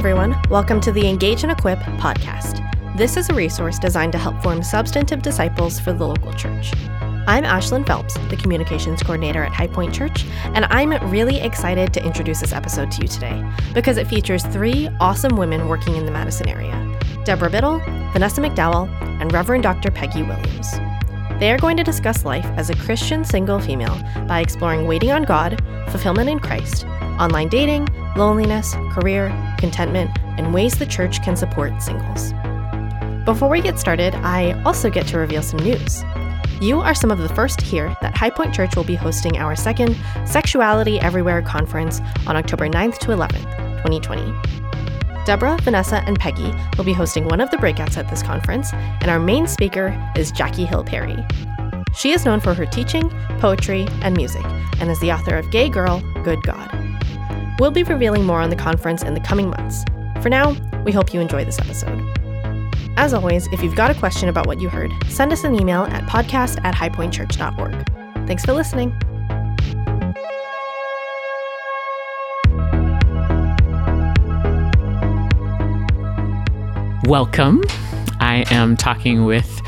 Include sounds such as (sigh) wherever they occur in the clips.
everyone. Welcome to the Engage and Equip podcast. This is a resource designed to help form substantive disciples for the local church. I'm Ashlyn Phelps, the communications coordinator at High Point Church, and I'm really excited to introduce this episode to you today because it features three awesome women working in the Madison area Deborah Biddle, Vanessa McDowell, and Reverend Dr. Peggy Williams. They are going to discuss life as a Christian single female by exploring waiting on God, fulfillment in Christ, online dating, loneliness, career, contentment, and ways the church can support singles. Before we get started, I also get to reveal some news. You are some of the first to hear that High Point Church will be hosting our second Sexuality Everywhere conference on October 9th to 11th, 2020. Deborah, Vanessa, and Peggy will be hosting one of the breakouts at this conference, and our main speaker is Jackie Hill Perry. She is known for her teaching, poetry, and music, and is the author of Gay Girl, Good God. We'll be revealing more on the conference in the coming months. For now, we hope you enjoy this episode. As always, if you've got a question about what you heard, send us an email at podcast at highpointchurch.org. Thanks for listening. Welcome. I am talking with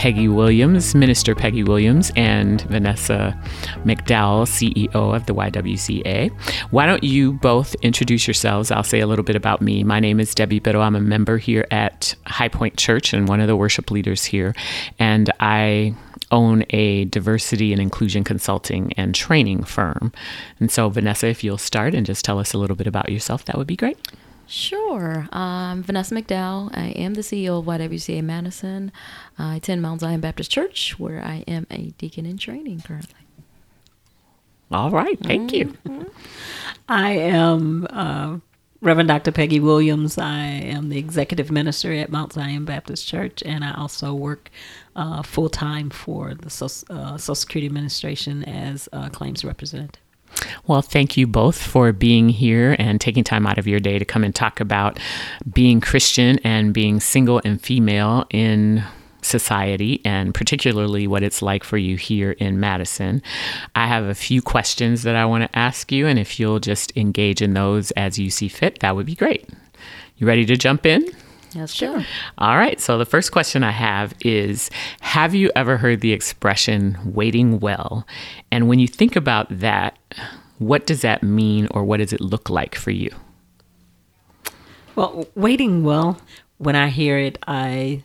Peggy Williams, Minister Peggy Williams, and Vanessa McDowell, CEO of the YWCA. Why don't you both introduce yourselves? I'll say a little bit about me. My name is Debbie Biddle. I'm a member here at High Point Church and one of the worship leaders here. And I own a diversity and inclusion consulting and training firm. And so, Vanessa, if you'll start and just tell us a little bit about yourself, that would be great. Sure. Um, Vanessa McDowell. I am the CEO of YWCA Madison. I attend Mount Zion Baptist Church, where I am a deacon in training currently. All right. Thank mm-hmm. you. I am uh, Reverend Dr. Peggy Williams. I am the executive minister at Mount Zion Baptist Church, and I also work uh, full time for the Social, uh, Social Security Administration as a claims representative. Well, thank you both for being here and taking time out of your day to come and talk about being Christian and being single and female in society and particularly what it's like for you here in Madison. I have a few questions that I want to ask you, and if you'll just engage in those as you see fit, that would be great. You ready to jump in? Yes, sure. All right. So the first question I have is Have you ever heard the expression waiting well? And when you think about that, what does that mean or what does it look like for you? Well, waiting well, when I hear it, I,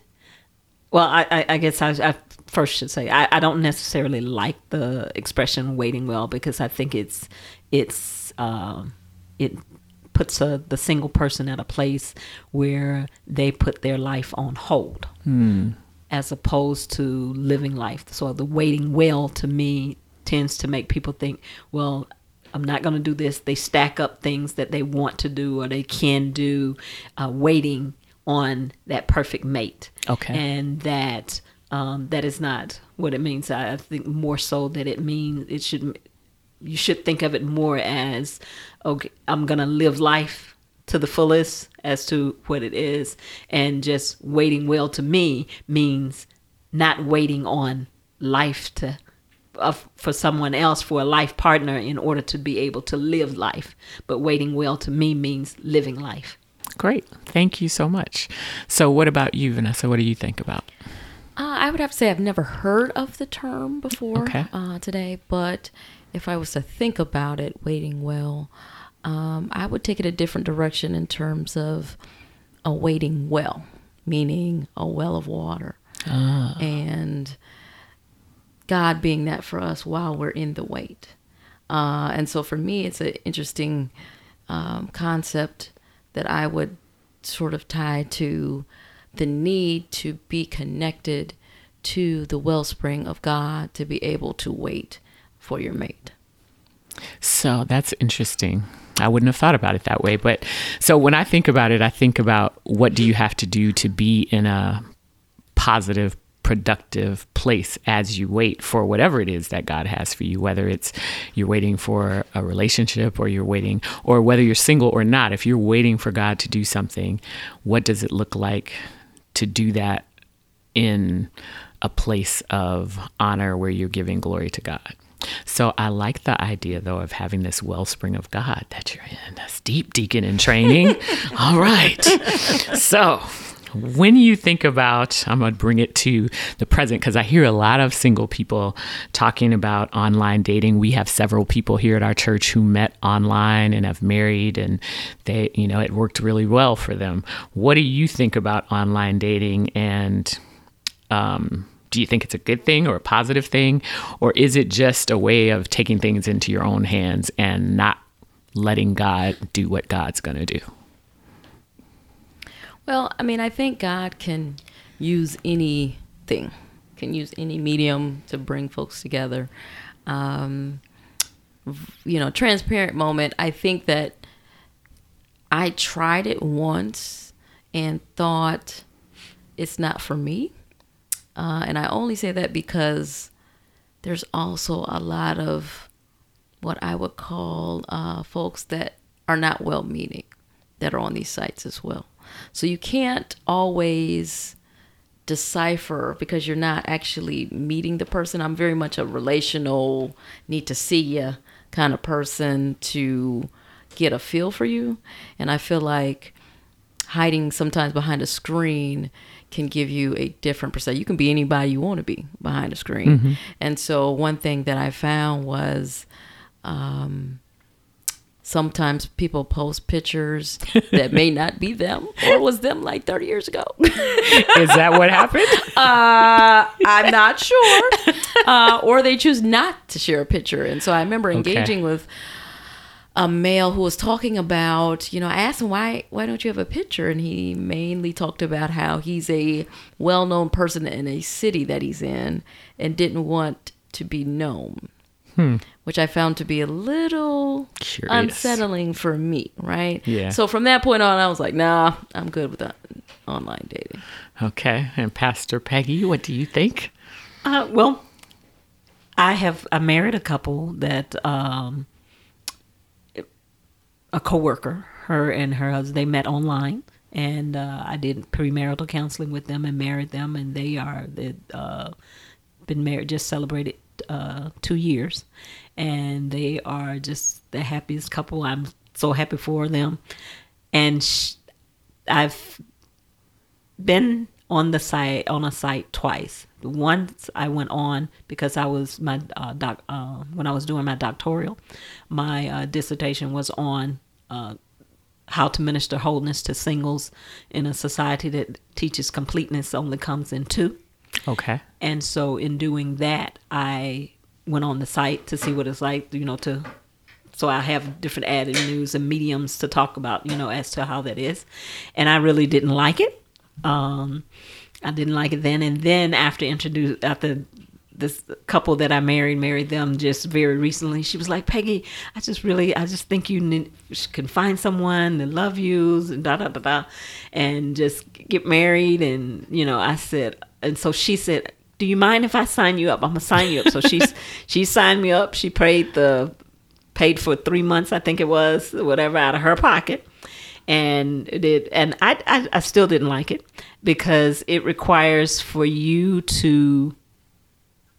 well, I, I guess I, I first should say I, I don't necessarily like the expression waiting well because I think it's, it's, uh, it puts a, the single person at a place where they put their life on hold hmm. as opposed to living life. So the waiting well to me tends to make people think, well, I'm not going to do this. They stack up things that they want to do or they can do, uh, waiting on that perfect mate. Okay. And that um, that is not what it means. I think more so that it means it should you should think of it more as okay i'm gonna live life to the fullest as to what it is. And just waiting well to me means not waiting on life to uh, for someone else for a life partner in order to be able to live life. But waiting well to me means living life. Great. Thank you so much. So what about you vanessa? What do you think about? Uh, i would have to say i've never heard of the term before okay. uh, today but if I was to think about it, waiting well, um, I would take it a different direction in terms of a waiting well, meaning a well of water. Ah. And God being that for us while we're in the wait. Uh, and so for me, it's an interesting um, concept that I would sort of tie to the need to be connected to the wellspring of God to be able to wait for your mate. So that's interesting. I wouldn't have thought about it that way. But so when I think about it, I think about what do you have to do to be in a positive, productive place as you wait for whatever it is that God has for you, whether it's you're waiting for a relationship or you're waiting, or whether you're single or not. If you're waiting for God to do something, what does it look like to do that in a place of honor where you're giving glory to God? So I like the idea, though, of having this wellspring of God that you're in. That's deep deacon in training. (laughs) All right. So when you think about, I'm going to bring it to the present because I hear a lot of single people talking about online dating. We have several people here at our church who met online and have married, and they, you know, it worked really well for them. What do you think about online dating and, um, do you think it's a good thing or a positive thing? Or is it just a way of taking things into your own hands and not letting God do what God's going to do? Well, I mean, I think God can use anything, can use any medium to bring folks together. Um, you know, transparent moment. I think that I tried it once and thought it's not for me. Uh, and I only say that because there's also a lot of what I would call uh, folks that are not well meaning that are on these sites as well. So you can't always decipher because you're not actually meeting the person. I'm very much a relational, need to see you kind of person to get a feel for you. And I feel like hiding sometimes behind a screen can give you a different perspective. You can be anybody you want to be behind a screen. Mm-hmm. And so one thing that I found was um, sometimes people post pictures (laughs) that may not be them or was them like 30 years ago. (laughs) Is that what happened? (laughs) Uh, I'm not sure. Uh, or they choose not to share a picture. And so I remember engaging okay. with a male who was talking about, you know, I asked him why why don't you have a picture, and he mainly talked about how he's a well known person in a city that he's in and didn't want to be known. Hmm. Which I found to be a little Curious. unsettling for me, right? Yeah. So from that point on, I was like, nah, I'm good with that online dating. Okay. And Pastor Peggy, what do you think? Uh, well, I have I married a couple that um, a coworker, her and her husband, they met online, and uh, I did premarital counseling with them and married them, and they are they uh, been married, just celebrated uh, two years, and they are just the happiest couple. I'm so happy for them, and sh- I've been on the site on a site twice. Once I went on because I was my uh, doc uh, when I was doing my doctoral, my uh, dissertation was on uh, how to minister wholeness to singles in a society that teaches completeness only comes in two. Okay. And so in doing that, I went on the site to see what it's like, you know, to so I have different avenues and mediums to talk about, you know, as to how that is. And I really didn't like it. Um, I didn't like it then. And then after introduced after this couple that I married married them just very recently. She was like, Peggy, I just really, I just think you can find someone that love you and da da da da, and just get married. And you know, I said, and so she said, Do you mind if I sign you up? I'm gonna sign you up. So she's (laughs) she signed me up. She paid the paid for three months, I think it was, whatever, out of her pocket. And it and I, I I still didn't like it because it requires for you to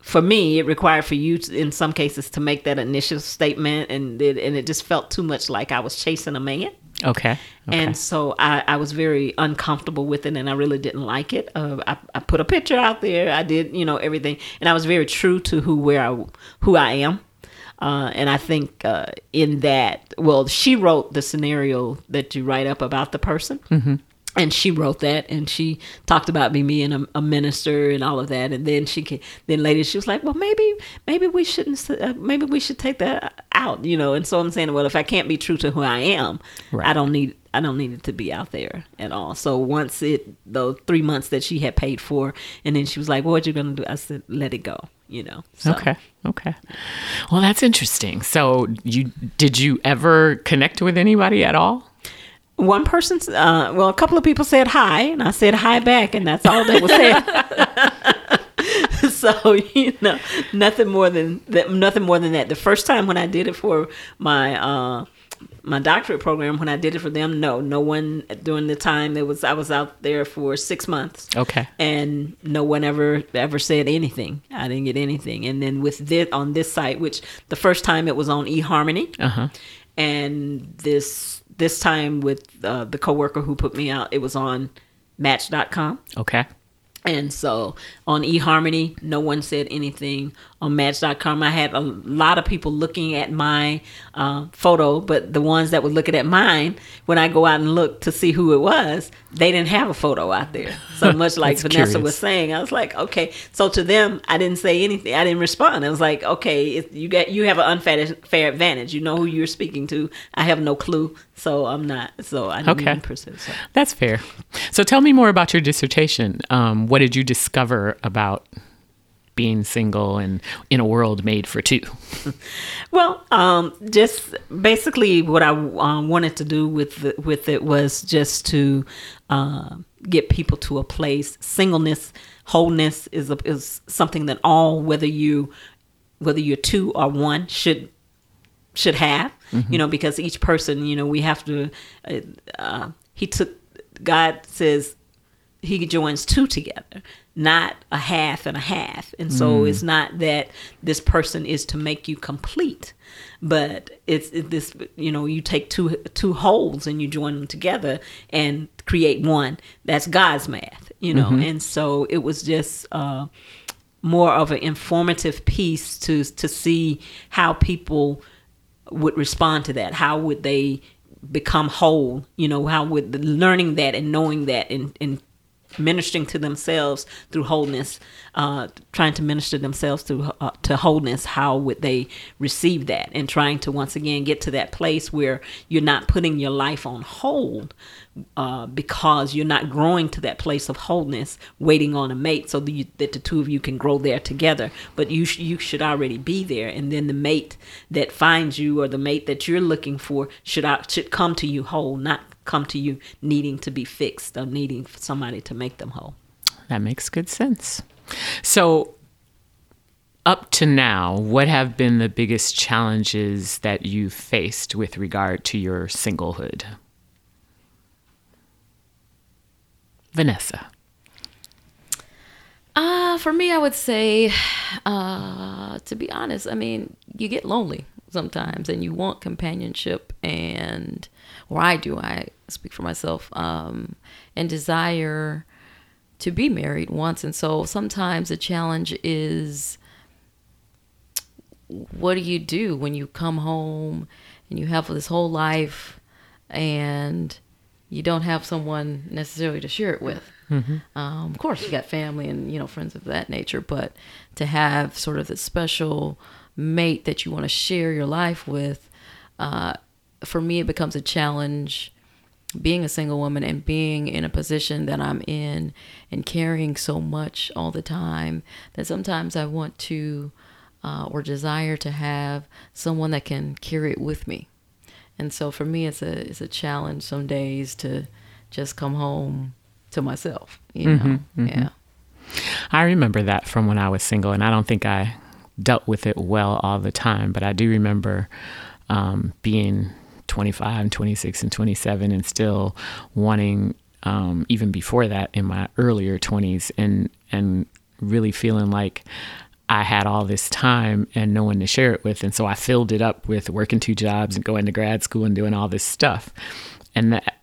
for me, it required for you, to, in some cases, to make that initial statement, and it, and it just felt too much like I was chasing a man. Okay. okay. And so I, I was very uncomfortable with it, and I really didn't like it. Uh, I, I put a picture out there. I did, you know, everything, and I was very true to who where I who I am. Uh, and I think uh, in that, well, she wrote the scenario that you write up about the person. Mm-hmm. And she wrote that and she talked about me being a, a, minister and all of that. And then she came, then later she was like well maybe maybe we shouldn't uh, maybe we should take that out you know? And so i'm saying well if i can't be true to who i am right. i don't need i don't need it to be out there at all. So once it those three months that she had paid for and then she was like well, what you gonna do? I said let it go you know so. okay okay well that's interesting so you did you ever connect with anybody at all one person, uh, well, a couple of people said hi, and I said hi back, and that's all that was said. so you know, nothing more than that. Nothing more than that. The first time when I did it for my uh, my doctorate program when I did it for them, no, no one during the time it was I was out there for six months. Okay. And no one ever ever said anything. I didn't get anything. And then with this on this site, which the first time it was on eHarmony, Uh-huh. and this this time with uh, the coworker who put me out, it was on Match.com. Okay. And so on eHarmony, no one said anything. On Match.com, I had a lot of people looking at my uh, photo, but the ones that were looking at mine, when I go out and look to see who it was, they didn't have a photo out there. So (laughs) much like Vanessa curious. was saying, I was like, okay. So to them, I didn't say anything. I didn't respond. I was like, okay, if you get you have an unfair fair advantage. You know who you're speaking to. I have no clue, so I'm not. So I didn't Okay. pursue. So. That's fair. So tell me more about your dissertation. Um, what did you discover about being single and in a world made for two? (laughs) Well, um, just basically what I um, wanted to do with the, with it was just to uh, get people to a place. Singleness, wholeness is a, is something that all, whether you whether you're two or one, should should have. You know, because each person, you know, we have to. Uh, uh, he took. God says he joins two together, not a half and a half. And so it's not that this person is to make you complete, but it's it, this. You know, you take two two wholes and you join them together and create one. That's God's math. You know, and so it was just. Uh, more of an informative piece to to see how people would respond to that. How would they become whole? You know, how would the, learning that and knowing that and, and ministering to themselves through wholeness, uh, trying to minister themselves through uh, to wholeness. How would they receive that? And trying to once again get to that place where you're not putting your life on hold. Uh, because you're not growing to that place of wholeness, waiting on a mate, so that, you, that the two of you can grow there together. But you sh- you should already be there, and then the mate that finds you or the mate that you're looking for should out, should come to you whole, not come to you needing to be fixed or needing somebody to make them whole. That makes good sense. So, up to now, what have been the biggest challenges that you've faced with regard to your singlehood? Vanessa. Uh, for me, I would say, (sighs) uh, to be honest, I mean, you get lonely sometimes and you want companionship and, or I do, I speak for myself, um, and desire to be married once. And so sometimes the challenge is, what do you do when you come home and you have this whole life and you don't have someone necessarily to share it with? Um, of course, you got family and you know friends of that nature, but to have sort of this special mate that you want to share your life with, uh, for me, it becomes a challenge. Being a single woman and being in a position that I'm in and carrying so much all the time that sometimes I want to uh, or desire to have someone that can carry it with me. And so for me, it's a it's a challenge some days to just come home to myself. You know, yeah. I remember that from when I was single, and I don't think I dealt with it well all the time, but I do remember um, being 25 and 26 and 27 and still wanting, um, even before that, in my earlier 20s, and, and really feeling like I had all this time and no one to share it with. And so I filled it up with working two jobs and going to grad school and doing all this stuff. And that,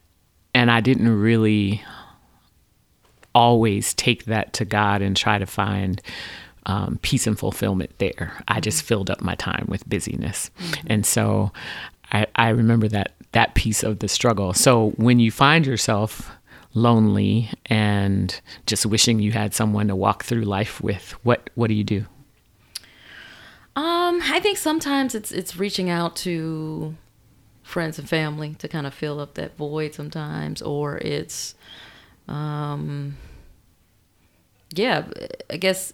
and I didn't really always take that to God and try to find um, peace and fulfillment there. I just filled up my time with busyness. And so I, I remember that that piece of the struggle. So when you find yourself lonely and just wishing you had someone to walk through life with, what what do you do? Um, I think sometimes it's it's reaching out to friends and family to kind of fill up that void sometimes, or it's, um, yeah, I guess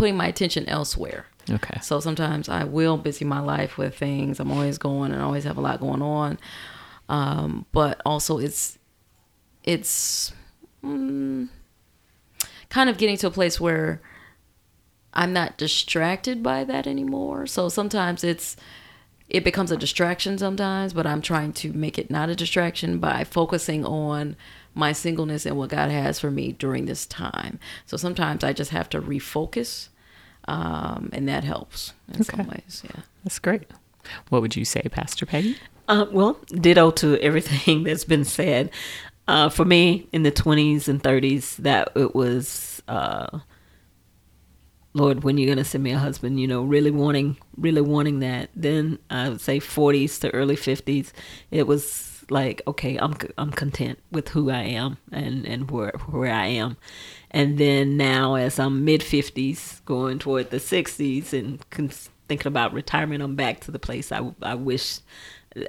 putting my attention elsewhere. Okay. So sometimes I will busy my life with things. I'm always going and always have a lot going on. Um, but also it's it's mm, kind of getting to a place where I'm not distracted by that anymore. So sometimes it's it becomes a distraction sometimes, but I'm trying to make it not a distraction by focusing on my singleness and what God has for me during this time. So sometimes I just have to refocus, um, and that helps in Okay. some ways. Yeah. That's great. What would you say, Pastor Peggy? Uh, well, ditto to (laughs) everything that's been said. Uh, for me, in the 20s and 30s, that it was, uh, Lord, when you're going to send me a husband, you know, really wanting, really wanting that. Then I would say 40s to early 50s, it was like, okay, I'm, I'm content with who I am and, and where, where I am. And then now, as I'm mid 50s, going toward the 60s and thinking about retirement, I'm back to the place I, I wish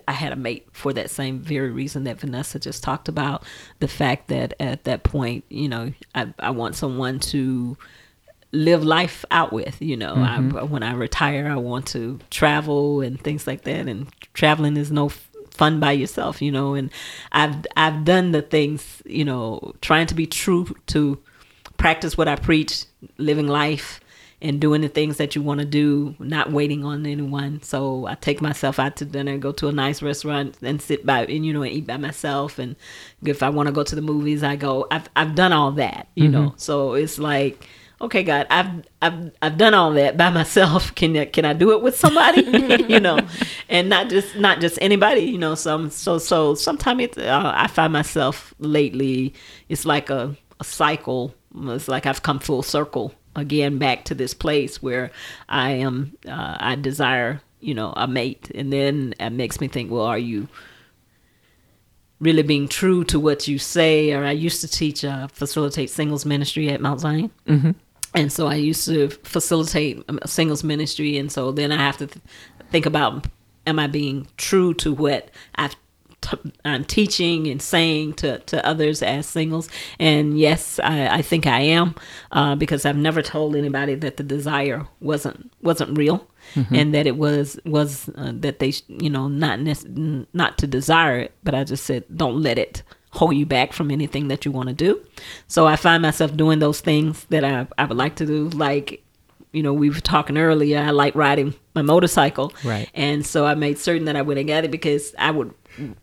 I had a mate for that same very reason that Vanessa just talked about. The fact that at that point, you know, I, I want someone to live life out with, you know. I, mm-hmm. when I retire, I want to travel and things like that. And traveling is no fun by yourself, you know. And I've I've done the things, you know, trying to be true to practice what I preach, living life and doing the things that you want to do, not waiting on anyone. So I take myself out to dinner, go to a nice restaurant, and sit by and you know and eat by myself. And if I want to go to the movies, I go. I've I've done all that, you mm-hmm. know. So it's like, okay, God, I've I've I've done all that by myself. (laughs) Can I, can I do it with somebody, (laughs) you know, and not just not just anybody, you know. Some so so sometimes it's uh, I find myself lately. It's like a a cycle. It's like I've come full circle again back to this place where I am. Uh, I desire, you know, a mate, and then it makes me think. Well, are you really being true to what you say? Or I used to teach, uh, facilitate singles ministry at Mount Zion. Mm-hmm. And so I used to facilitate a singles ministry, and so then I have to th- think about: Am I being true to what I've t- I'm teaching and saying to, to others as singles. And yes, I, I think I am uh, because I've never told anybody that the desire wasn't wasn't real. And that it was was uh, that they sh- you know not nec- not to desire it, but I just said don't let it hold you back from anything that you want to do. So I find myself doing those things that I I would like to do, like you know, we were talking earlier. I like riding my motorcycle, Right. And so I made certain that I went and got it because I would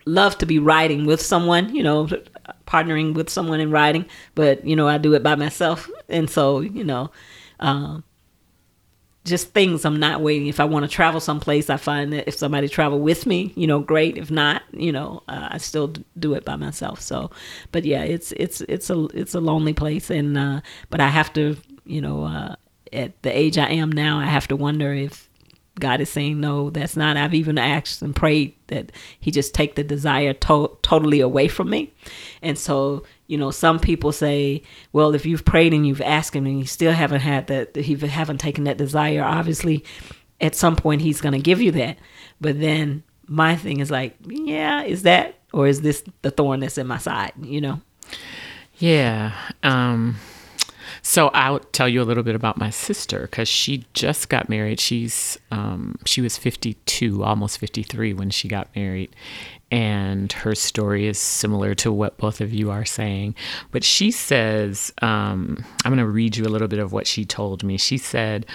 love to be riding with someone, you know, partnering with someone in riding. But you know, I do it by myself, and so you know, um, just things I'm not waiting. If I want to travel someplace, I find that if somebody travel with me, you know, great. If not, you know, uh, I still do it by myself. So, but yeah, it's it's it's a it's a lonely place, and uh, but I have to, you know, uh, at the age I am now, I have to wonder if God is saying no. That's not. I've even asked and prayed that He just take the desire to- totally away from me, and so you know, some people say, well, if you've prayed and you've asked Him and you still haven't had that, you haven't taken that desire, obviously, at some point He's going to give you that. But then my thing is like, yeah, is that or is this the thorn that's in my side? You know. Yeah. Um, so I'll tell you a little bit about my sister because she just got married. She's um, she was 52, almost 53 when she got married, and her story is similar to what both of you are saying. But she says, um, I'm going to read you a little bit of what she told me. She said.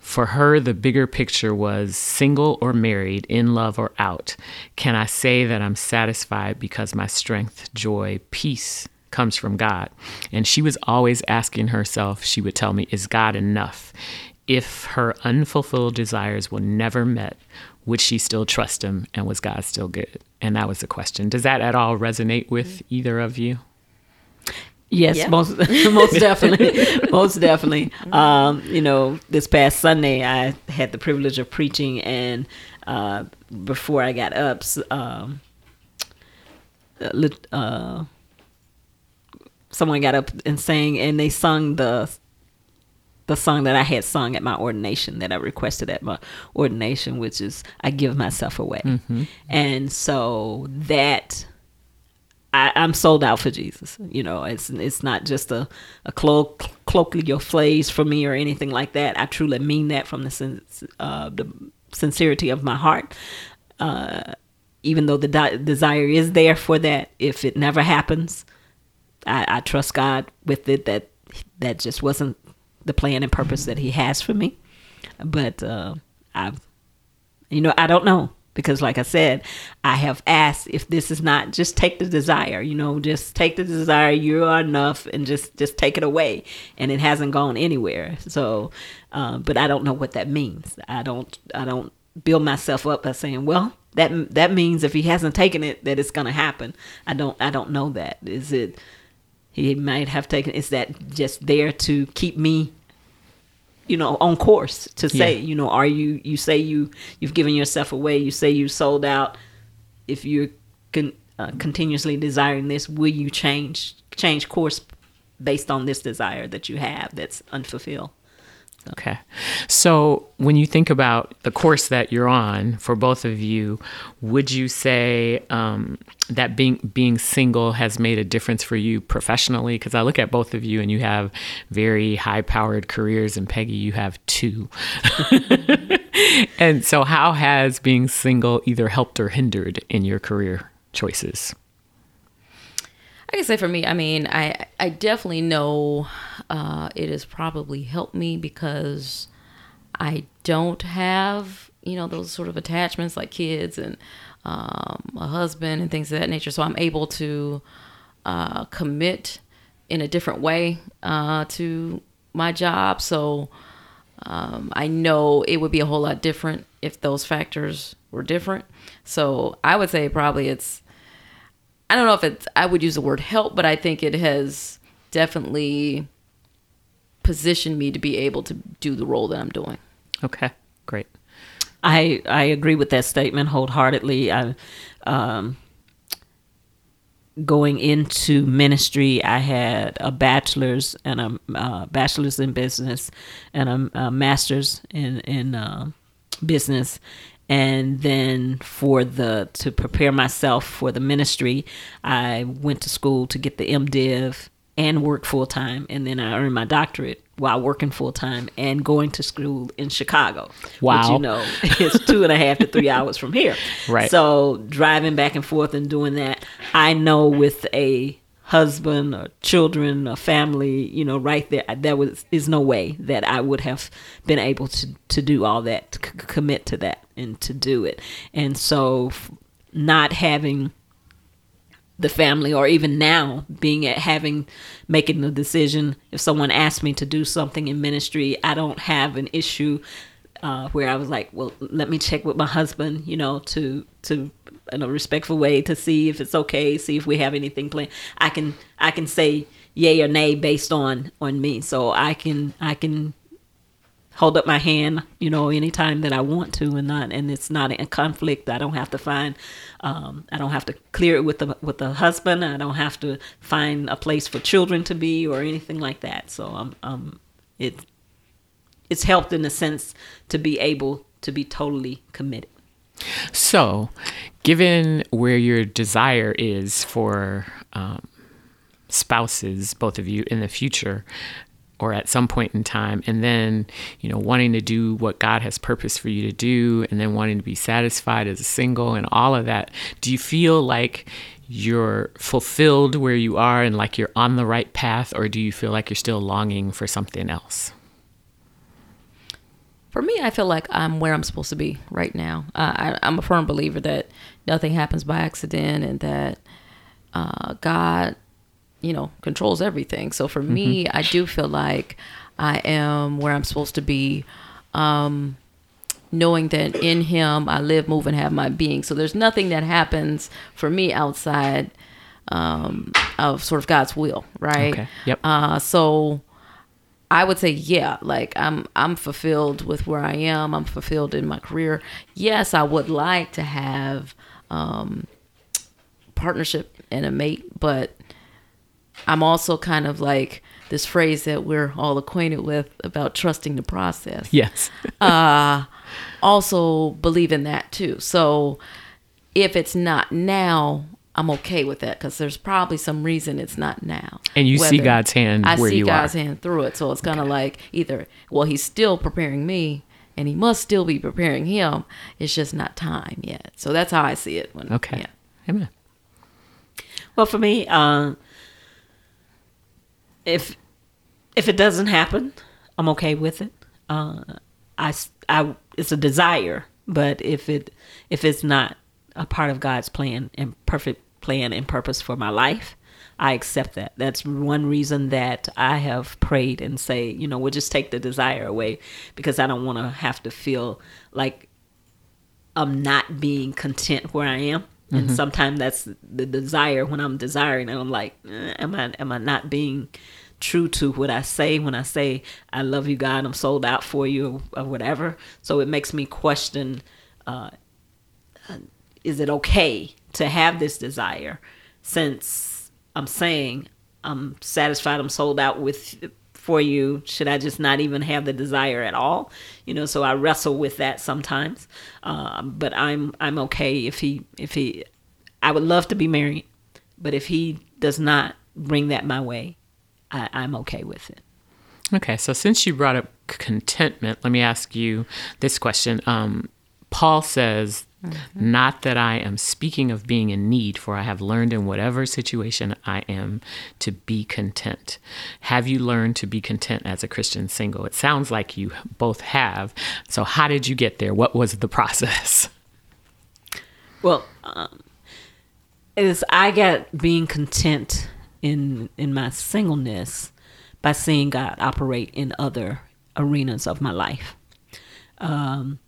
For her, the bigger picture was single or married, in love or out. Can I say that I'm satisfied because my strength, joy, peace comes from God? And she was always asking herself, she would tell me, is God enough? If her unfulfilled desires were never met, would she still trust him and was God still good? And that was the question. Does that at all resonate with either of you? Yes, Yeah. most (laughs) most definitely, (laughs) most definitely. Um, you know, this past Sunday, I had the privilege of preaching, and uh, before I got up, um, uh, uh, someone got up and sang, and they sung the the song that I had sung at my ordination that I requested at my ordination, which is "I Give Myself Away," and so that I, I'm sold out for Jesus. You know, it's it's not just a a cloak, clo- colloquial phrase for me or anything like that. I truly mean that from the sin- uh, the sincerity of my heart. Uh, even though the di- desire is there for that, if it never happens, I, I trust God with it. That that just wasn't the plan and purpose that He has for me. But uh, I, you know, I don't know. because like I said, I have asked if this is not just take the desire, you know, just take the desire, you are enough and just just take it away and it hasn't gone anywhere. So uh, but I don't know what that means. I don't I don't build myself up by saying, well, that that means if he hasn't taken it that it's going to happen. I don't I don't know that. Is it he might have taken is that just there to keep me you know on course to say Yeah. you know are you you say you you've given yourself away you say you sold out if you're con, uh, continuously desiring this will you change change course based on this desire that you have that's unfulfilled Okay. So when you think about the course that you're on for both of you, would you say um, that being being single has made a difference for you professionally? Because I look at both of you and you have very high powered careers, and Peggy, you have two. (laughs) and so, how has being single either helped or hindered in your career choices? I can say for me, I mean, I I definitely know uh, it has probably helped me because I don't have you know those sort of attachments like kids and um, a husband and things of that nature. So I'm able to uh, commit in a different way uh, to my job. So um, I know it would be a whole lot different if those factors were different. So I would say probably it's I don't know if it's I would use the word help, but I think it has definitely positioned me to be able to do the role that I'm doing. Okay, great. I I agree with that statement wholeheartedly. I, um, going into ministry, I had a bachelor's and a uh, bachelor's in business and a, a master's in in uh, business. And then for the to prepare myself for the ministry, I went to school to get the MDiv and work full time, and then I earned my doctorate while working full time and going to school in Chicago. Which Wow. you know (laughs) is two and a half to three (laughs) hours from here. Right. So driving back and forth and doing that, I know with a husband or children or family, you know, right there, there was is no way that I would have been able to to do all that, to c- commit to that, and to do it. And so, not having the family or even now being at having making the decision if someone asks me to do something in ministry i don't have an issue uh, where i was like well let me check with my husband you know to to in a respectful way to see if it's okay see if we have anything planned i can i can say yay or nay based on on me so i can i can hold up my hand, you know, anytime that I want to, and not, and it's not in conflict. I don't have to find, um, I don't have to clear it with the with the husband. I don't have to find a place for children to be or anything like that. So um, um, it it's helped in a sense to be able to be totally committed. So, given where your desire is for um, spouses, both of you, in the future, or at some point in time, and then, you know, wanting to do what God has purposed for you to do, and then wanting to be satisfied as a single and all of that, do you feel like you're fulfilled where you are and like you're on the right path, or do you feel like you're still longing for something else? For me, I feel like I'm where I'm supposed to be right now. Uh, I, I'm a firm believer that nothing happens by accident and that uh, God, you know, controls everything. So for me, I do feel like I am where I'm supposed to be. Um, knowing that in him I live, move, and have my being. So there's nothing that happens for me outside um, of sort of God's will, right? Okay. Yep. Uh, so I would say, yeah, like I'm I'm fulfilled with where I am. I'm fulfilled in my career. Yes, I would like to have um, partnership and a mate, but I'm also kind of like this phrase that we're all acquainted with about trusting the process Yes. (laughs) uh, also believe in that too. So if it's not now, I'm okay with that because there's probably some reason it's not now. And you see God's hand I where see you God's are. hand through it. So it's kind of like either, well, he's still preparing me and he must still be preparing him. It's just not time yet. So that's how I see it. When, Okay. Yeah. Amen. Well, for me, uh, if if it doesn't happen, I'm okay with it. Uh, I, s- I- it's a desire but if it if it's not a part of God's plan and perfect plan and purpose for my life, I accept that. That's one reason that I have prayed and say, you know, we'll just take the desire away because I don't want to have to feel like I'm not being content where I am. And mm-hmm. sometimes that's the desire when I'm desiring, and I'm like, eh, am I am I not being true to what I say when I say I love you, God, I'm sold out for you, or, or whatever. So it makes me question: uh, Is it okay to have this desire? Since I'm saying I'm satisfied, I'm sold out with for you. Should i just not even have the desire at all? You know so i wrestle with that sometimes. Um, but i'm i'm okay if he if he i would love to be married but if he does not bring that my way I, i'm okay with it. Okay so since you brought up contentment let me ask you this question. Um, paul says Mm-hmm. Not that I am speaking of being in need, for I have learned in whatever situation I am to be content. Have you learned to be content as a Christian single? It sounds like you both have. So, how did you get there? What was the (laughs) process? Well, um, is I got being content in in my singleness by seeing God operate in other arenas of my life. Um,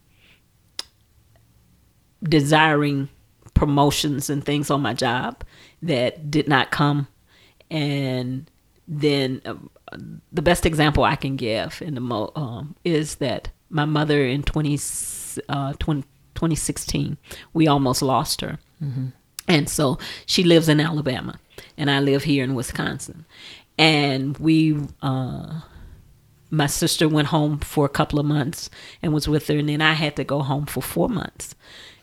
desiring promotions and things on my job that did not come. And then uh, the best example I can give in the mo- um, is that my mother in 20, uh, 20, 2016, we almost lost her. Mm-hmm. And so she lives in Alabama, and I live here in Wisconsin. And we, uh, my sister went home for a couple of months and was with her, and then I had to go home for four months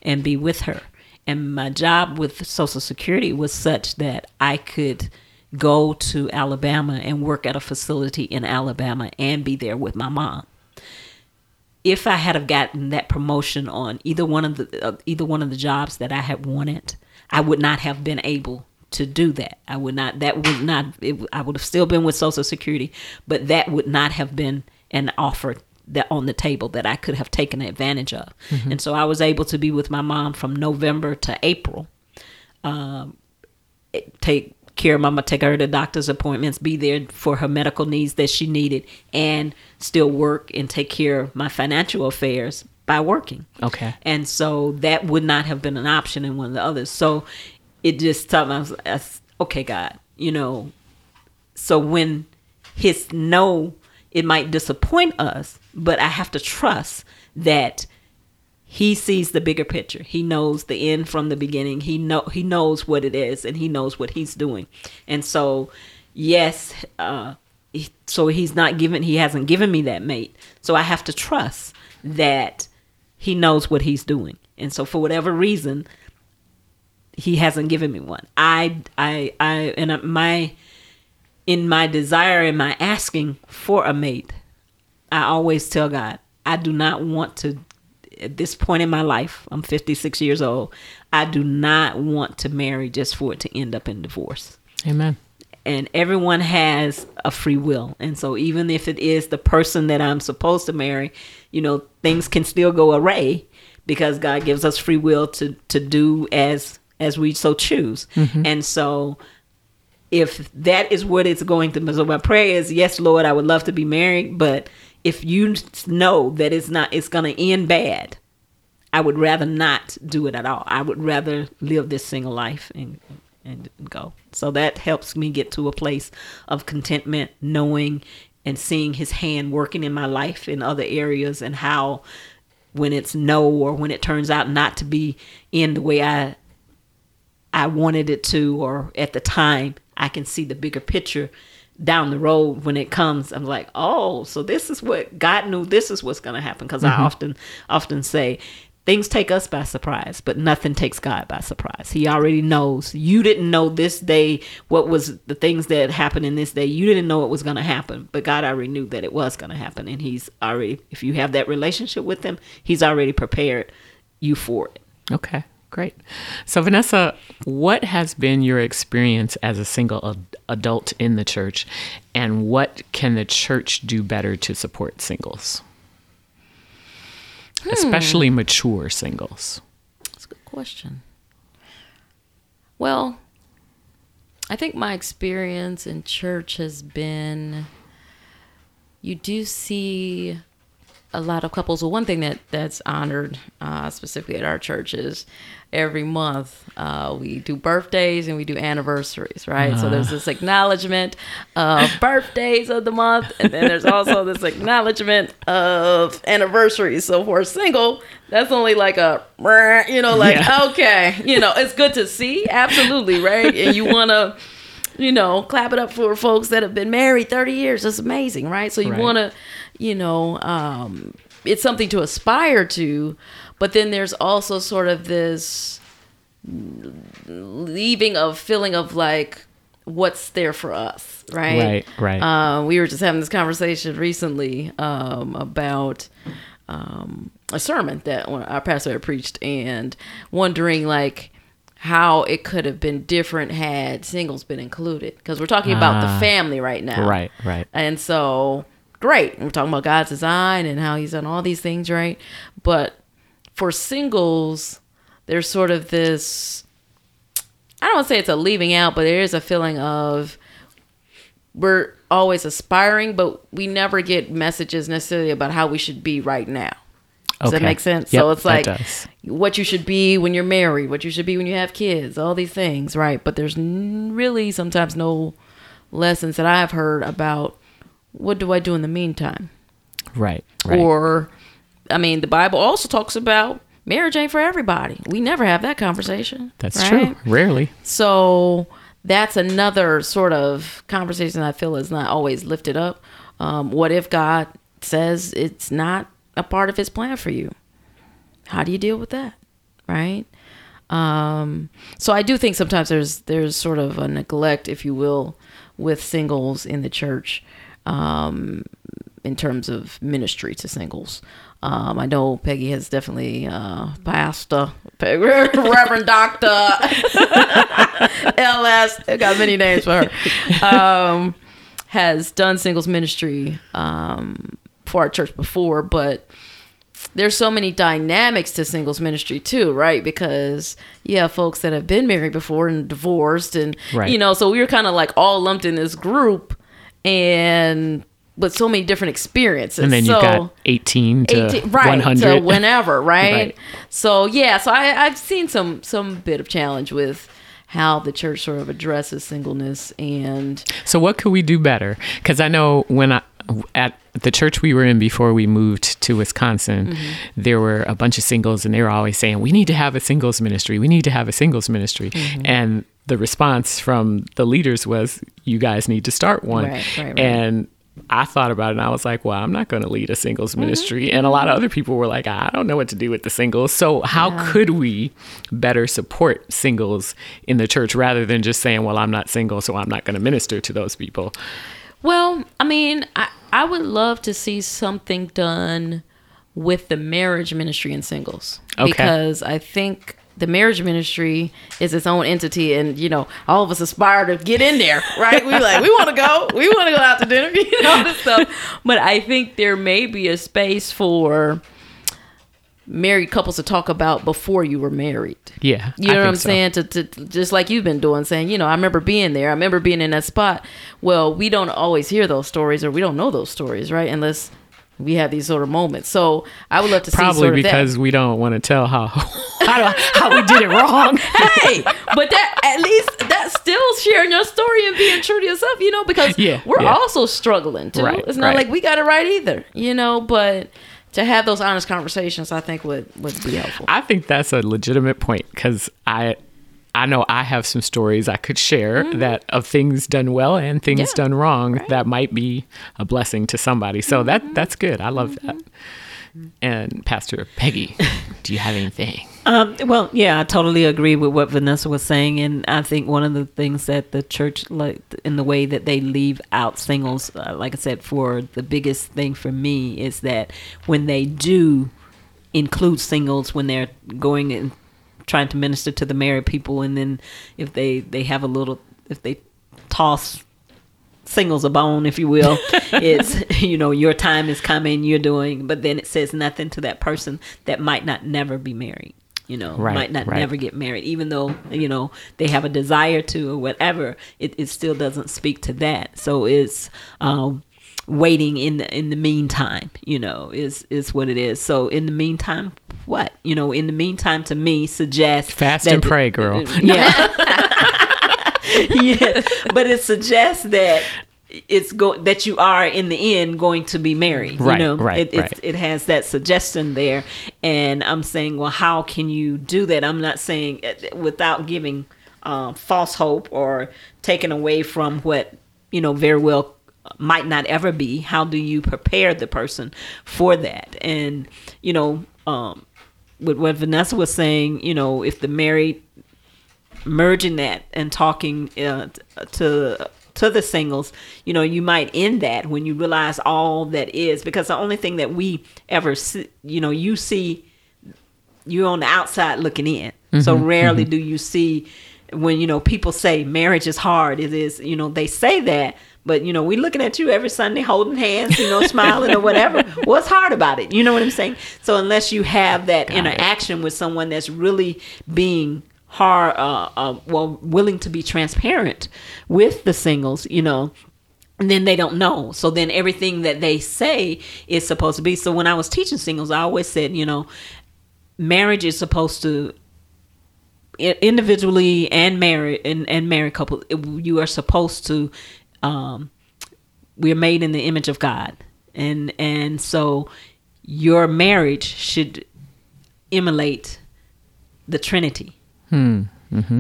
and be with her. And my job with Social Security was such that I could go to Alabama and work at a facility in Alabama and be there with my mom. If I had have gotten that promotion on either one of the uh, either one of the jobs that I had wanted, I would not have been able to do that. I would not. That would not. It, I would have still been with Social Security, but that would not have been an offer that on the table that I could have taken advantage of. Mm-hmm. And so I was able to be with my mom from November to April. Um, take care of mama, take her to doctor's appointments, be there for her medical needs that she needed, and still work and take care of my financial affairs by working. Okay. And so that would not have been an option in one of the others. So it just taught me, I was, I was, okay, God, you know, so when his no it might disappoint us, but I have to trust that he sees the bigger picture. He knows the end from the beginning. He know he knows what it is and he knows what he's doing. And so yes, uh so he's not given he hasn't given me that mate. So I have to trust that he knows what he's doing. And so for whatever reason he hasn't given me one. I I I and my in my desire and my asking for a mate, I always tell God, I do not want to, at this point in my life, I'm 56 years old, I do not want to marry just for it to end up in divorce. Amen. And everyone has a free will. And so even if it is the person that I'm supposed to marry, you know, things can still go awry because God gives us free will to to do as as we so choose. Mm-hmm. And so if that is what it's going to so my prayer is yes lord i would love to be married but if you know that it's not it's going to end bad i would rather not do it at all. I would rather live this single life and and go. So that helps me get to a place of contentment knowing and seeing his hand working in my life in other areas and how when it's no or when it turns out not to be in the way i i wanted it to or at the time I can see the bigger picture down the road when it comes. I'm like, oh, so this is what God knew. This is what's going to happen. Because mm-hmm. I often, often say, things take us by surprise, but nothing takes God by surprise. He already knows. You didn't know this day what was the things that happened in this day. You didn't know it was going to happen, but God already knew that it was going to happen, and He's already. If you have that relationship with Him, He's already prepared you for it. Okay. Great. So, Vanessa, what has been your experience as a single ad- adult in the church, and what can the church do better to support singles? Hmm. especially mature singles? That's a good question. Well, I think my experience in church has been you do see a lot of couples. Well, one thing that that's honored uh, specifically at our church is every month uh, we do birthdays and we do anniversaries, right? So there's this acknowledgement of (laughs) birthdays of the month, and then there's also this acknowledgement of anniversaries. So for a single, that's only like a, you know, like Yeah. okay, you know, it's good to see, absolutely, right? And you want to you know, clap it up for folks that have been married 30 years. That's amazing, right? So you Right. want to, you know, um, it's something to aspire to, but then there's also sort of this leaving of feeling of like what's there for us, right? Right, right. Uh, we were just having this conversation recently um, about um, a sermon that our pastor had preached, and wondering like how it could have been different had singles been included, because we're talking about Ah. the family right now, Right, right. and so, great. We're talking about God's design and how He's done all these things, right? But for singles, there's sort of this I don't want to say it's a leaving out, but there is a feeling of we're always aspiring, but we never get messages necessarily about how we should be right now. Does that make sense? Yep, so it's like what you should be when you're married, what you should be when you have kids, all these things, right? But there's n- really sometimes no lessons that I've heard about what do I do in the meantime? Right, right. Or, I mean, the Bible also talks about marriage ain't for everybody. We never have that conversation. That's right? true. Rarely. So that's another sort of conversation I feel is not always lifted up. Um, what if God says it's not a part of His plan for you? How do you deal with that, right? Um, so I do think sometimes there's there's sort of a neglect, if you will, with singles in the church, um, in terms of ministry to singles. Um, I know Peggy has definitely uh, pastor, Peg- (laughs) Reverend Doctor, (laughs) LS, I got many names for her. Um, has done singles ministry um, for our church before, but there's so many dynamics to singles ministry too, right? Because you have folks that have been married before and divorced, and Right. you know, so we were kind of like all lumped in this group, and with so many different experiences. And then so, you've got 18 to 18 right 100. to (laughs) whenever right? Right. so yeah so I, i've seen some some bit of challenge with how the church sort of addresses singleness and So what could we do better? Because I know when I at the church we were in before we moved to Wisconsin, Mm-hmm. there were a bunch of singles, and they were always saying, "We need to have a singles ministry. We need to have a singles ministry." Mm-hmm. And the response from the leaders was, "You guys need to start one." Right, right, right. And I thought about it and I was like, well, I'm not going to lead a singles Mm-hmm. ministry. And a lot of other people were like, I don't know what to do with the singles. So, how could we better support singles in the church rather than just saying, well, I'm not single, so I'm not going to minister to those people? well i mean i i would love to see something done with the marriage ministry and singles Okay. because i think the marriage ministry is its own entity and you know all of us aspire to get in there right we like we want to go we want to go out to dinner (laughs) you know all this stuff but i think there may be a space for married couples to talk about before you were married Yeah. you I know what I'm so. saying? To, to just like you've been doing, saying, you know, I remember being there. I remember being in that spot. Well, we don't always hear those stories, or we don't know those stories, right? Unless we have these sort of moments. So I would love to see Probably sort of because we don't want to tell how, (laughs) how how we did it wrong. (laughs) hey, but that at least that's still sharing your story and being true to yourself, you know, because Yeah, we're yeah. also struggling too. Right, it's not right. like we got it right either, you know. But to have those honest conversations, I think would would be helpful. I think that's a legitimate point because I I know I have some stories I could share that of things done well and things Mm-hmm. Yeah, done wrong that might be a blessing to somebody. So Mm-hmm. that that's good. I love that. And Pastor Peggy, (laughs) do you have anything? Um, well, yeah, I totally agree with what Vanessa was saying, and I think one of the things that the church, like in the way that they leave out singles, uh, like I said, for the biggest thing for me is that when they do include singles when they're going and trying to minister to the married people, and then if they they have a little, if they toss singles a bone, if you will. (laughs) it's you know your time is coming, you're doing, but then it says nothing to that person that might not never be married. You know, Right, might not right. never get married, even though you know they have a desire to or whatever. It, it still doesn't speak to that. So it's um, waiting in the in the meantime. You know, is is what it is. So in the meantime, what you know, in the meantime, to me suggests Fast and pray, girl. (laughs) yeah. (laughs) yeah, but it suggests that it's go that you are in the end going to be married. Right, you know, right, it, it's- right. it has that suggestion there, and I'm saying, well, how can you do that? I'm not saying uh, without giving um, false hope or taking away from what you know very well might not ever be. How do you prepare the person for that? And you know, um, with what Vanessa was saying, you know, if the married merging that and talking uh, to to the singles you know you might end that when you realize all that is because the only thing that we ever see you know you see you're on the outside looking in so rarely do you see when you know people say marriage is hard it is you know they say that but you know we looking at you every sunday holding hands you know smiling or whatever (laughs) what's hard about it you know what i'm saying so unless you have that Got it. interaction with someone that's really being hard uh, uh well willing to be transparent with the singles you know and then they don't know. So then everything that they say is supposed to be. So when I was teaching singles, I always said, you know, marriage is supposed to individually and married and, and married couple you are supposed to um we're made in the image of god and and so your marriage should emulate the trinity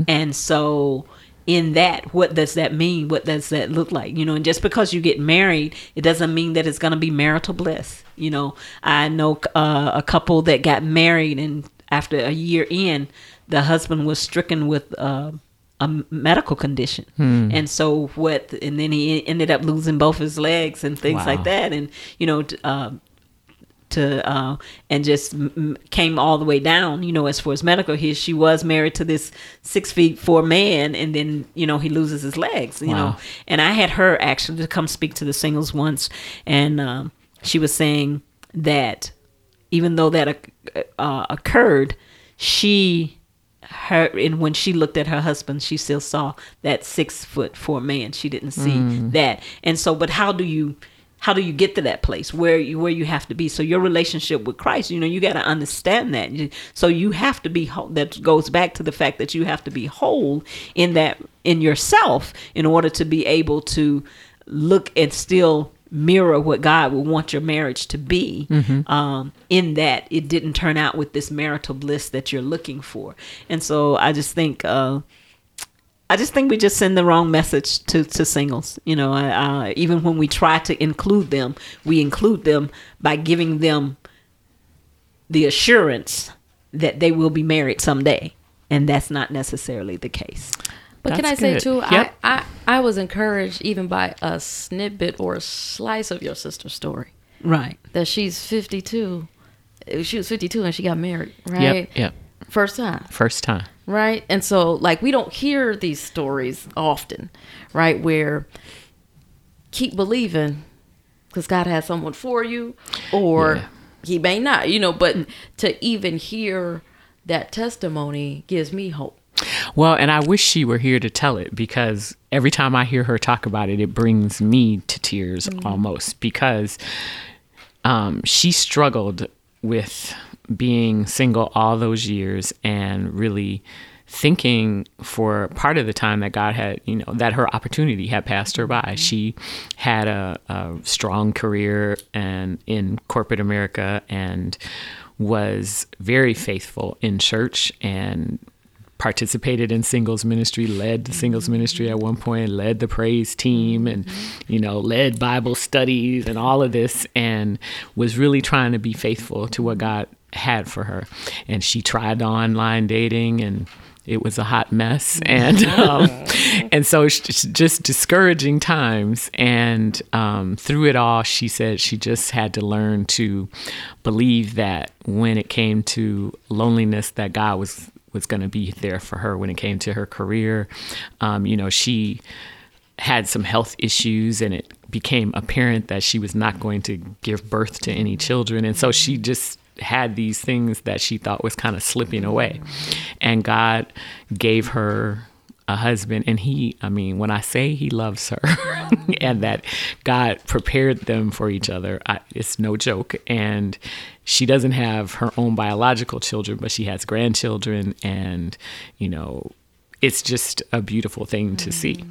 and so in that, what does that mean? What does that look like? You know, and just because you get married, it doesn't mean that it's going to be marital bliss. You know, I know uh, a couple that got married, and after a year in, the husband was stricken with uh, a medical condition, and so what? And then he ended up losing both his legs and things Wow. like that, and you know. um to uh, and just m- came all the way down. You know, as far as medical, he she was married to this six feet four man, and then you know he loses his legs. You Wow. know, and I had her actually to come speak to the singles once, and um, she was saying that even though that uh, occurred, she her and when she looked at her husband, she still saw that six foot four man. She didn't see mm. that, and so. But how do you? How do you get to that place where you where you have to be? So your relationship with Christ, you know, you got to understand that. So you have to be whole. That goes back to the fact that you have to be whole in that in yourself in order to be able to look and still mirror what God would want your marriage to be. Um, in that it didn't turn out with this marital bliss that you're looking for, and so I just think. Uh, I just think we just send the wrong message to, to singles. You know, uh, even when we try to include them, we include them by giving them the assurance that they will be married someday. And that's not necessarily the case. But can I That's say good. too? Yep. I, I I was encouraged even by a snippet or a slice of your sister's story Right. that she's 52. She was 52 and she got married, right? Yep. Yep. First time, First time. right? And so like we don't hear these stories often, right? Where keep believing because God has someone for you, or Yeah. He may not, you know. But to even hear that testimony gives me hope. Well, and I wish she were here to tell it because every time I hear her talk about it, it brings me to tears almost because um, she struggled with being single all those years and really thinking for part of the time that God had, you know, that her opportunity had passed her by. She had a, a strong career and in corporate America and was very faithful in church and participated in singles ministry, led the singles ministry at one point, led the praise team, and you know, led Bible studies and all of this, and was really trying to be faithful to what God had for her. And she tried online dating and. It was a hot mess, and (laughs) um, and so it's just- just discouraging times. And um, through it all, she said she just had to learn to believe that when it came to loneliness, that God was was going to be there for her when it came to her career. Um, you know, she had some health issues and it became apparent that she was not going to give birth to any children. And so she just had these things that she thought was kind of slipping away. And God gave her a husband and he i mean when i say he loves her (laughs) and that god prepared them for each other I, it's no joke. And she doesn't have her own biological children but she has grandchildren and you know it's just a beautiful thing to see.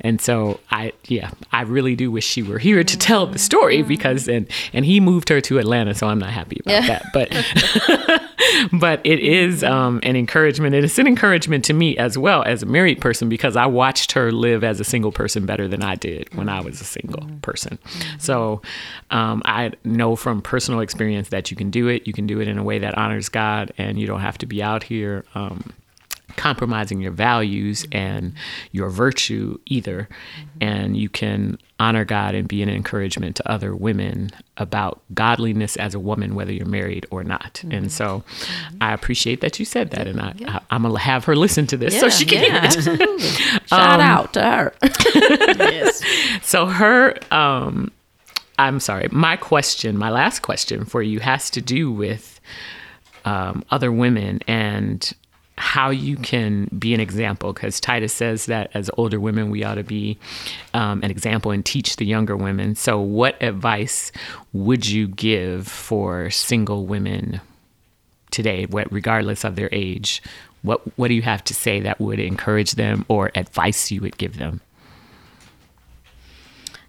And so I yeah, I really do wish she were here to tell the story because and and he moved her to Atlanta, so I'm not happy about that. But (laughs) but it is um, an encouragement. It is an encouragement to me as well as a married person because I watched her live as a single person better than I did when I was a single person. So um, I know from personal experience that you can do it. You can do it in a way that honors God, and you don't have to be out here. Um, compromising your values and your virtue either. And you can honor God and be an encouragement to other women about godliness as a woman, whether you're married or not. And so I appreciate that you said that. And I, I, I'm going to have her listen to this so she can hear it. absolutely. (laughs) Shout out to her. yes. (laughs) So her, um, I'm sorry, my question, my last question for you has to do with um, other women and how you can be an example because titus says that as older women we ought to be um, an example and teach the younger women. So what advice would you give for single women today what regardless of their age? What what do you have to say that would encourage them or advice you would give them?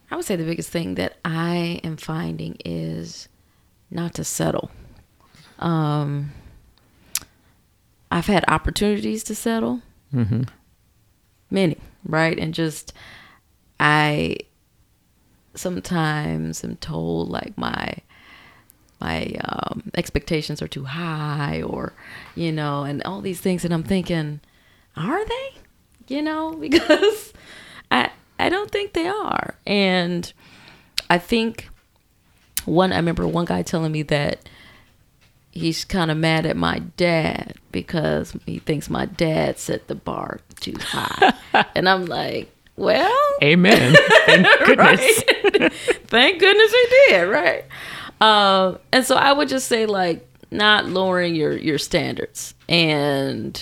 I would say the biggest thing that I am finding is not to settle. Um, I've had opportunities to settle, mm-hmm. many, right? And just I sometimes am told like my my um, expectations are too high, or you know, and all these things, and I'm thinking, are they? You know, (laughs) because I I don't think they are, and I think one I remember one guy telling me that he's kind of mad at my dad because he thinks my dad set the bar too high. (laughs) and I'm like, well, amen (laughs) thank goodness (laughs) thank goodness he did, right? Um, and so I would just say like not lowering your your standards and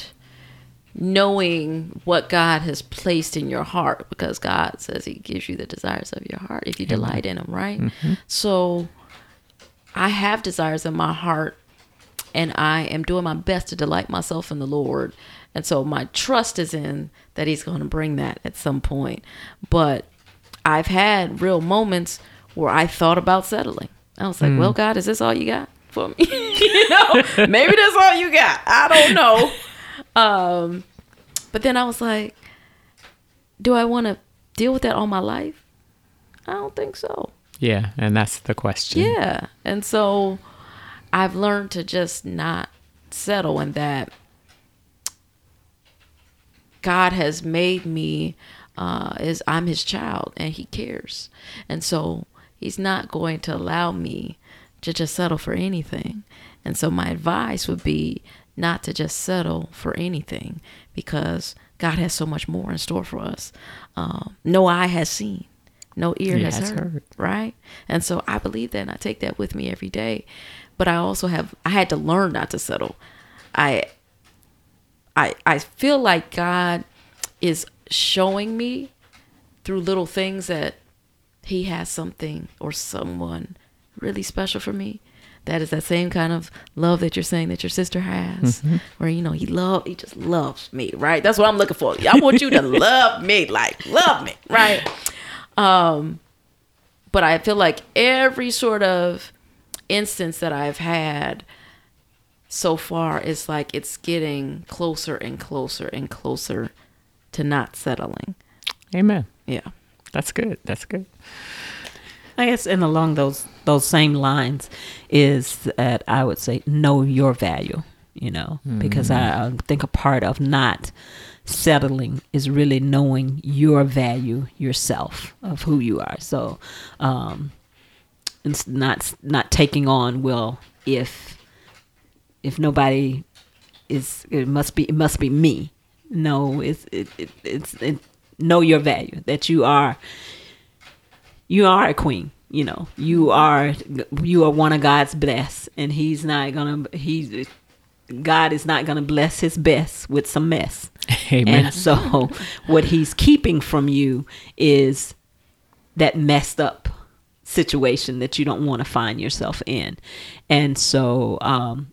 knowing what God has placed in your heart because God says he gives you the desires of your heart if you delight in him, right? So I have desires in my heart and I am doing my best to delight myself in the Lord. And so my trust is in that He's going to bring that at some point. But I've had real moments where I thought about settling. I was like, well, God, is this all you got for me? (laughs) you know, maybe that's all you got. I don't know. Um, but then I was like, do I want to deal with that all my life? I don't think so. yeah and that's the question Yeah. And so I've learned to just not settle in that God has made me uh, is I'm his child and he cares. And so he's not going to allow me to just settle for anything. And so my advice would be not to just settle for anything because God has so much more in store for us. Um, no eye has seen, no ear has heard, heard. right? And so I believe that and I take that with me every day. But I also have I had to learn not to settle. I I I feel like God is showing me through little things that he has something or someone really special for me. That is that same kind of love that you're saying that your sister has, where you know he love, he just loves me, right? That's what I'm looking for. I want you to (laughs) love me, like love me, right? Um, but I feel like every sort of instance that I've had so far is like it's getting closer and closer and closer to not settling. amen Yeah. that's good that's good I guess, and along those those same lines is that I would say know your value. You know, because I, I think a part of not settling is really knowing your value yourself of who you are. So, um, it's not not taking on well if if nobody is it must be it must be me. No, it's it, it it's it, know your value that you are you are a queen you know you are you are one of god's blessed and he's not gonna he's god is not gonna bless his best with some mess Amen. and so (laughs) what he's keeping from you is that messed up situation that you don't want to find yourself in. And so um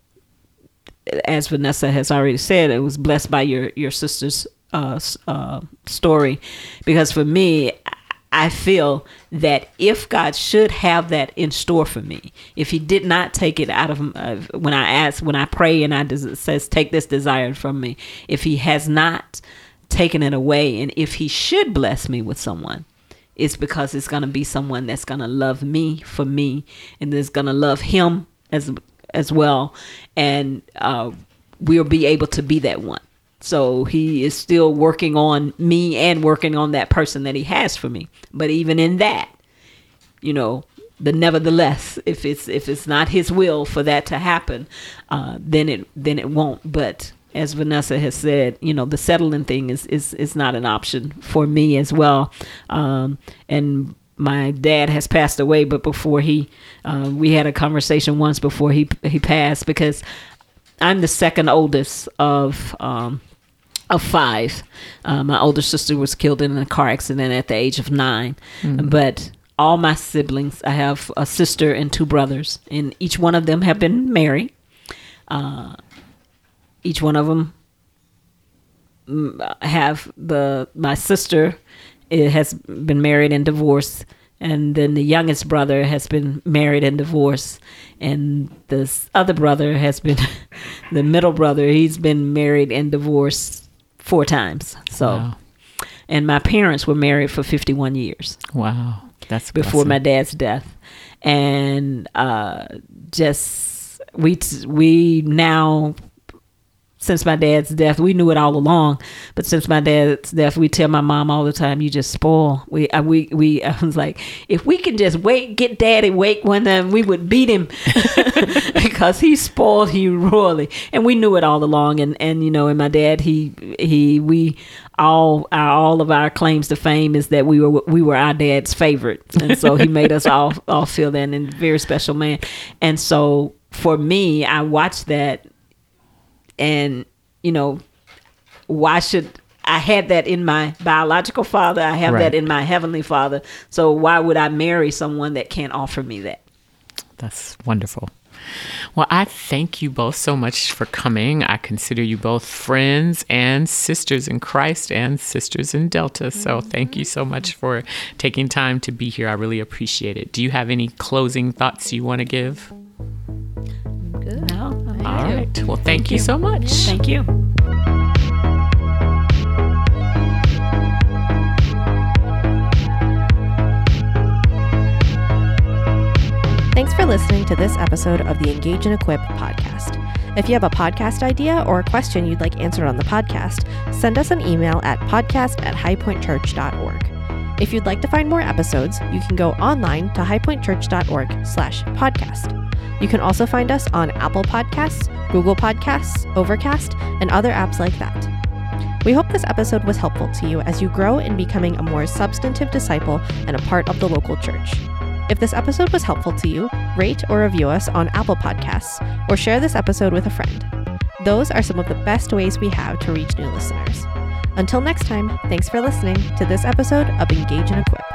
as Vanessa has already said, it was blessed by your your sister's uh, uh, story, because for me, I feel that if God should have that in store for me, if He did not take it out of uh, when I ask, when I pray, and I des- says, "Take this desire from me," if He has not taken it away, and if He should bless me with someone, it's because it's going to be someone that's going to love me for me, and is going to love Him as as well, and uh, we'll be able to be that one. So he is still working on me and working on that person that he has for me. But even in that, you know, the nevertheless, if it's if it's not his will for that to happen, uh, then it then it won't. But as Vanessa has said, you know, the settling thing is is is not an option for me as well. Um, and my dad has passed away, but before he, uh, we had a conversation once before he he passed because I'm the second oldest of um, of five. Uh, my older sister was killed in a car accident at the age of 9 but all my siblings, I have a sister and two brothers, and each one of them have been married. Uh, each one of them mm, have the my sister it has been married and divorced and then the youngest brother has been married and divorced and this other brother has been (laughs) the middle brother he's been married and divorced four times so Wow. and my parents were married for 51 years Wow. That's before my dad's death and uh just we we now since my dad's death we knew it all along but since my dad's death we tell my mom all the time you just spoil. We I, we we (laughs) I was like if we can just wait get daddy wake one time we would beat him. (laughs) Because he spoiled you royally. And we knew it all along. And and you know and my dad he he we all our all of our claims to fame is that we were we were our dad's favorites. And so he made us all all feel that and very special man. And so for me i watched that and you know why should I had that in my biological father. I have Right. that in my heavenly father. So why would I marry someone that can't offer me that? That's wonderful. Well, I thank you both so much for coming. I consider you both friends and sisters in Christ and sisters in Delta. So thank you so much for taking time to be here. I really appreciate it. Do you have any closing thoughts you want to give? Good. No. All right. Well, thank, you so much. Thank you. Thanks for listening to this episode of the Engage and Equip podcast. If you have a podcast idea or a question you'd like answered on the podcast, send us an email at podcast at highpointchurch.org. If you'd like to find more episodes, you can go online to highpointchurch.org slash podcast. You can also find us on Apple Podcasts, Google Podcasts, Overcast, and other apps like that. We hope this episode was helpful to you as you grow in becoming a more substantive disciple and a part of the local church. If this episode was helpful to you, rate or review us on Apple Podcasts or share this episode with a friend. Those are some of the best ways we have to reach new listeners. Until next time, thanks for listening to this episode of Engage and Equip.